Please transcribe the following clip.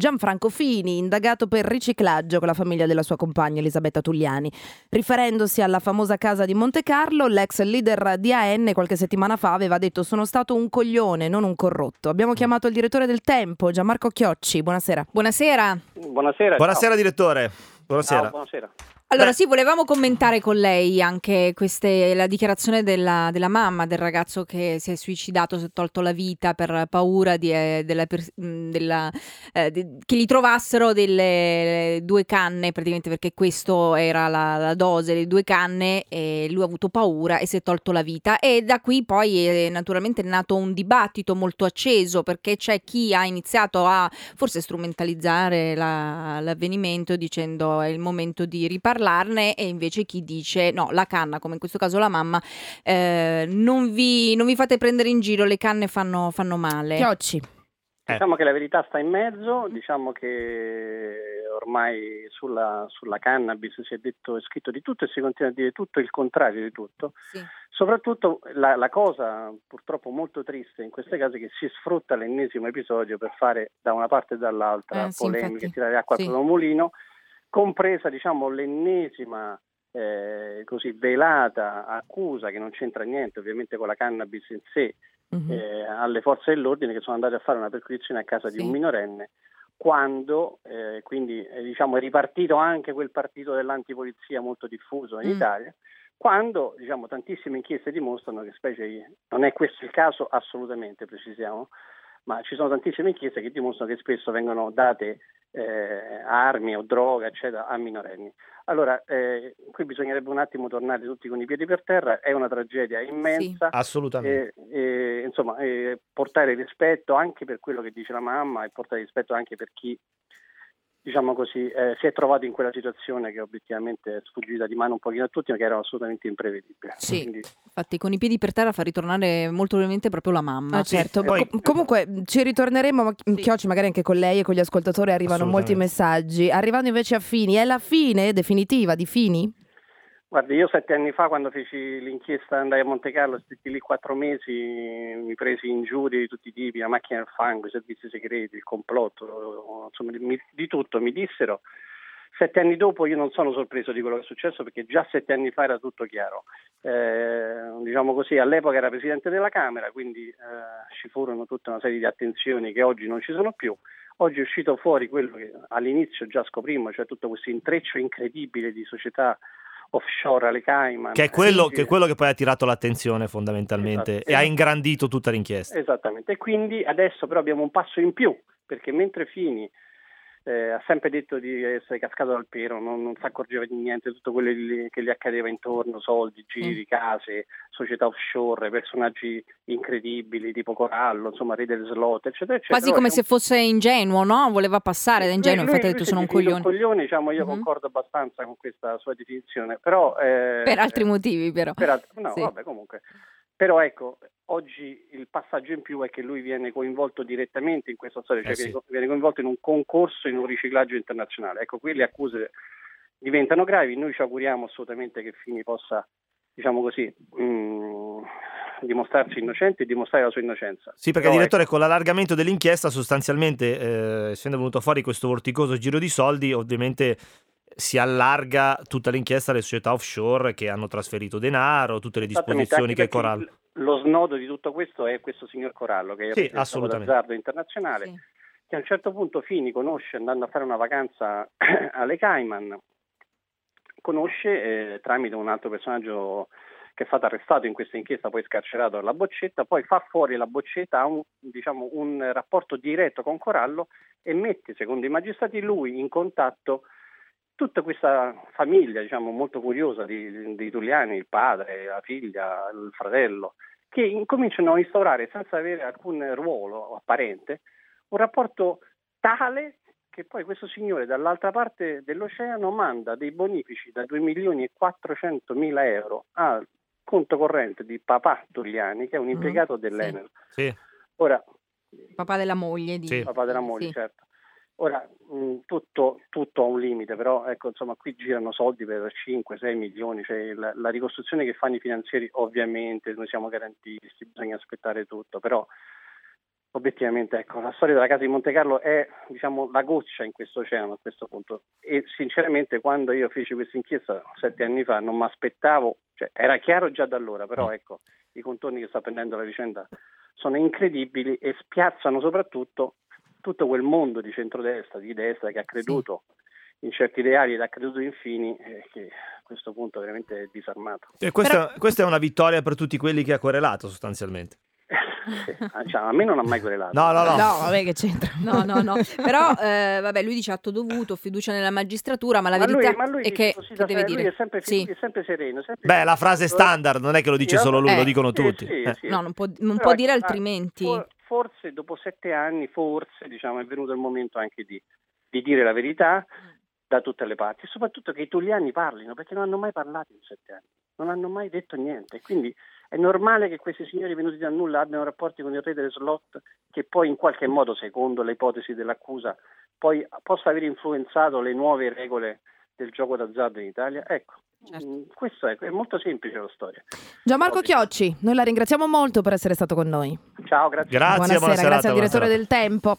Gianfranco Fini, indagato per riciclaggio con la famiglia della sua compagna Elisabetta Tugliani. Riferendosi alla famosa casa di Monte Carlo, l'ex leader di AN qualche settimana fa aveva detto sono stato un coglione, non un corrotto. Abbiamo chiamato il direttore del Tempo, Gianmarco Chiocci. Buonasera. Buonasera. Buonasera. Buonasera direttore. Buonasera. Ciao, buonasera. Allora Beh. sì, volevamo commentare con lei anche queste, la dichiarazione della, della mamma del ragazzo che si è suicidato, si è tolto la vita per paura di, eh, della mh, della, eh, di- che gli trovassero delle due canne, praticamente perché questo era la, la dose, le due canne, e lui ha avuto paura e si è tolto la vita. E da qui poi è naturalmente nato un dibattito molto acceso perché c'è chi ha iniziato a forse strumentalizzare la- l'avvenimento dicendo è il momento di riparlarne e invece chi dice no, la canna, come in questo caso la mamma, eh, non, vi, non vi fate prendere in giro, le canne fanno, fanno male. Chiocci. Eh. Diciamo che la verità sta in mezzo, diciamo che ormai sulla, sulla cannabis si è detto e scritto di tutto e si continua a dire tutto il contrario di tutto. Sì. Soprattutto la, la cosa purtroppo molto triste in queste case è che si sfrutta l'ennesimo episodio per fare da una parte e dall'altra Eh, sì, polemiche, infatti. tirare acqua Sì. al proprio mulino, compresa diciamo l'ennesima eh, così velata accusa che non c'entra niente ovviamente con la cannabis in sé Mhm. eh, alle forze dell'ordine che sono andate a fare una perquisizione a casa Sì. di un minorenne quando eh, quindi eh, diciamo, è ripartito anche quel partito dell'antipolizia molto diffuso in Mm. Italia quando diciamo, tantissime inchieste dimostrano che specie non è questo il caso assolutamente precisiamo ma ci sono tantissime inchieste che dimostrano che spesso vengono date eh, armi o droga eccetera a minorenni allora eh, qui bisognerebbe un attimo tornare tutti con i piedi per terra è una tragedia immensa Assolutamente. e, e, insomma, e portare rispetto anche per quello che dice la mamma e portare rispetto anche per chi diciamo così, eh, si è trovato in quella situazione che obiettivamente è sfuggita di mano un pochino a tutti ma che era assolutamente imprevedibile. Sì. Quindi, Infatti con i piedi per terra fa ritornare molto probabilmente proprio la mamma. Ah, certo. poi- Com- comunque ci ritorneremo, ma Sì. Chiocci, magari anche con lei e con gli ascoltatori arrivano molti messaggi. Arrivando invece a Fini, è la fine definitiva di Fini? Guardi, io sette anni fa quando feci l'inchiesta andai a Monte Carlo, stetti lì quattro mesi, mi presi ingiurie di tutti i tipi, la macchina del fango, i servizi segreti, il complotto, insomma di, di tutto, mi dissero. Sette anni dopo io non sono sorpreso di quello che è successo perché già sette anni fa era tutto chiaro. Eh, diciamo così, all'epoca era presidente della Camera, quindi eh, ci furono tutta una serie di attenzioni che oggi non ci sono più. Oggi è uscito fuori quello che all'inizio già scoprimmo, cioè tutto questo intreccio incredibile di società offshore alle Cayman. Che è, quello, che è quello che poi ha attirato l'attenzione fondamentalmente Esatto. e ha ingrandito tutta l'inchiesta. Esattamente, e quindi adesso però abbiamo un passo in più, perché mentre Fini eh, ha sempre detto di essere cascato dal pero, non, non si accorgeva di niente, tutto quello che- gli accadeva intorno, soldi, giri, case, società offshore, personaggi incredibili tipo Corallo, insomma Re del Slot, eccetera, eccetera. Quasi come se fosse ingenuo, no? Voleva passare da ingenuo, lui- infatti ha lui detto si sono un è definito coglione. coglione, diciamo, io Mhm. concordo abbastanza con questa sua definizione, però... eh, Per altri motivi però. per alt- no, Sì. vabbè, comunque. Però ecco, oggi il passaggio in più è che lui viene coinvolto direttamente in questa storia, cioè Eh sì. viene, coinvolto in un concorso, in un riciclaggio internazionale. Ecco, qui le accuse diventano gravi, noi ci auguriamo assolutamente che Fini possa, diciamo così, mh, dimostrarsi innocente e dimostrare la sua innocenza. Sì, perché Però, direttore, con l'allargamento dell'inchiesta, sostanzialmente, eh, essendo venuto fuori questo vorticoso giro di soldi, ovviamente si allarga tutta l'inchiesta alle società offshore che hanno trasferito denaro, tutte le disposizioni che Corallo. Lo snodo di tutto questo è questo signor Corallo, che è Sì, d'azzardo internazionale, Sì. che a un certo punto Fini conosce andando a fare una vacanza alle Cayman, conosce eh, tramite un altro personaggio che è stato arrestato in questa inchiesta, poi scarcerato dalla boccetta, poi fa fuori la boccetta, ha un, diciamo, un rapporto diretto con Corallo e mette, secondo i magistrati, lui in contatto tutta questa famiglia, diciamo, molto curiosa di, di Tuliani, il padre, la figlia, il fratello, che incominciano a instaurare, senza avere alcun ruolo apparente, un rapporto tale che poi questo signore dall'altra parte dell'oceano manda dei bonifici da 2 milioni e 400 mila euro al conto corrente di papà Tuliani, che è un Mhm, impiegato sì. dell'Enel. Sì. Ora, Papà della moglie di... Sì. papà della moglie, Sì. certo. Ora, mh, tutto, tutto ha un limite, però ecco, insomma, qui girano soldi per 5-6 milioni, cioè la, la ricostruzione che fanno i finanzieri, ovviamente noi siamo garantisti, bisogna aspettare tutto, però obiettivamente ecco, la storia della casa di Monte Carlo è diciamo, la goccia in questo oceano a questo punto. E sinceramente quando io feci questa inchiesta sette anni fa non mi aspettavo, cioè, era chiaro già da allora, però ecco, i contorni che sta prendendo la vicenda sono incredibili e spiazzano soprattutto tutto quel mondo di centrodestra, di destra che ha creduto sì. in certi ideali ed ha creduto infini eh, che a questo punto veramente è disarmato. E questa, Però... questa è una vittoria per tutti quelli che ha querelato sostanzialmente. Ah, cioè, a me non ha mai querelato. No, no, no. No, vabbè, che c'entra. No, no, no. Però, eh, vabbè, lui dice atto dovuto, fiducia nella magistratura, ma la ma verità lui, ma lui è che, che deve dire... È sempre, sì. è sempre sereno. Sempre Beh, la frase standard non è che lo dice solo lui, eh, lo dicono tutti. Sì, eh. No, non può, non può dire altrimenti. Forse dopo sette anni, forse, diciamo, è venuto il momento anche di, di dire la verità da tutte le parti e soprattutto che i tuliani parlino, perché non hanno mai parlato in sette anni, non hanno mai detto niente. Quindi è normale che questi signori venuti da nulla abbiano rapporti con il re delle slot che poi in qualche modo, secondo le ipotesi dell'accusa, poi possa aver influenzato le nuove regole del gioco d'azzardo in Italia? Ecco, certo. Mm, questo è, è, molto semplice la storia. Gianmarco Chiocci, noi la ringraziamo molto per essere stato con noi. Ciao, grazie. Grazie, buonasera, buonasera grazie al direttore del Tempo.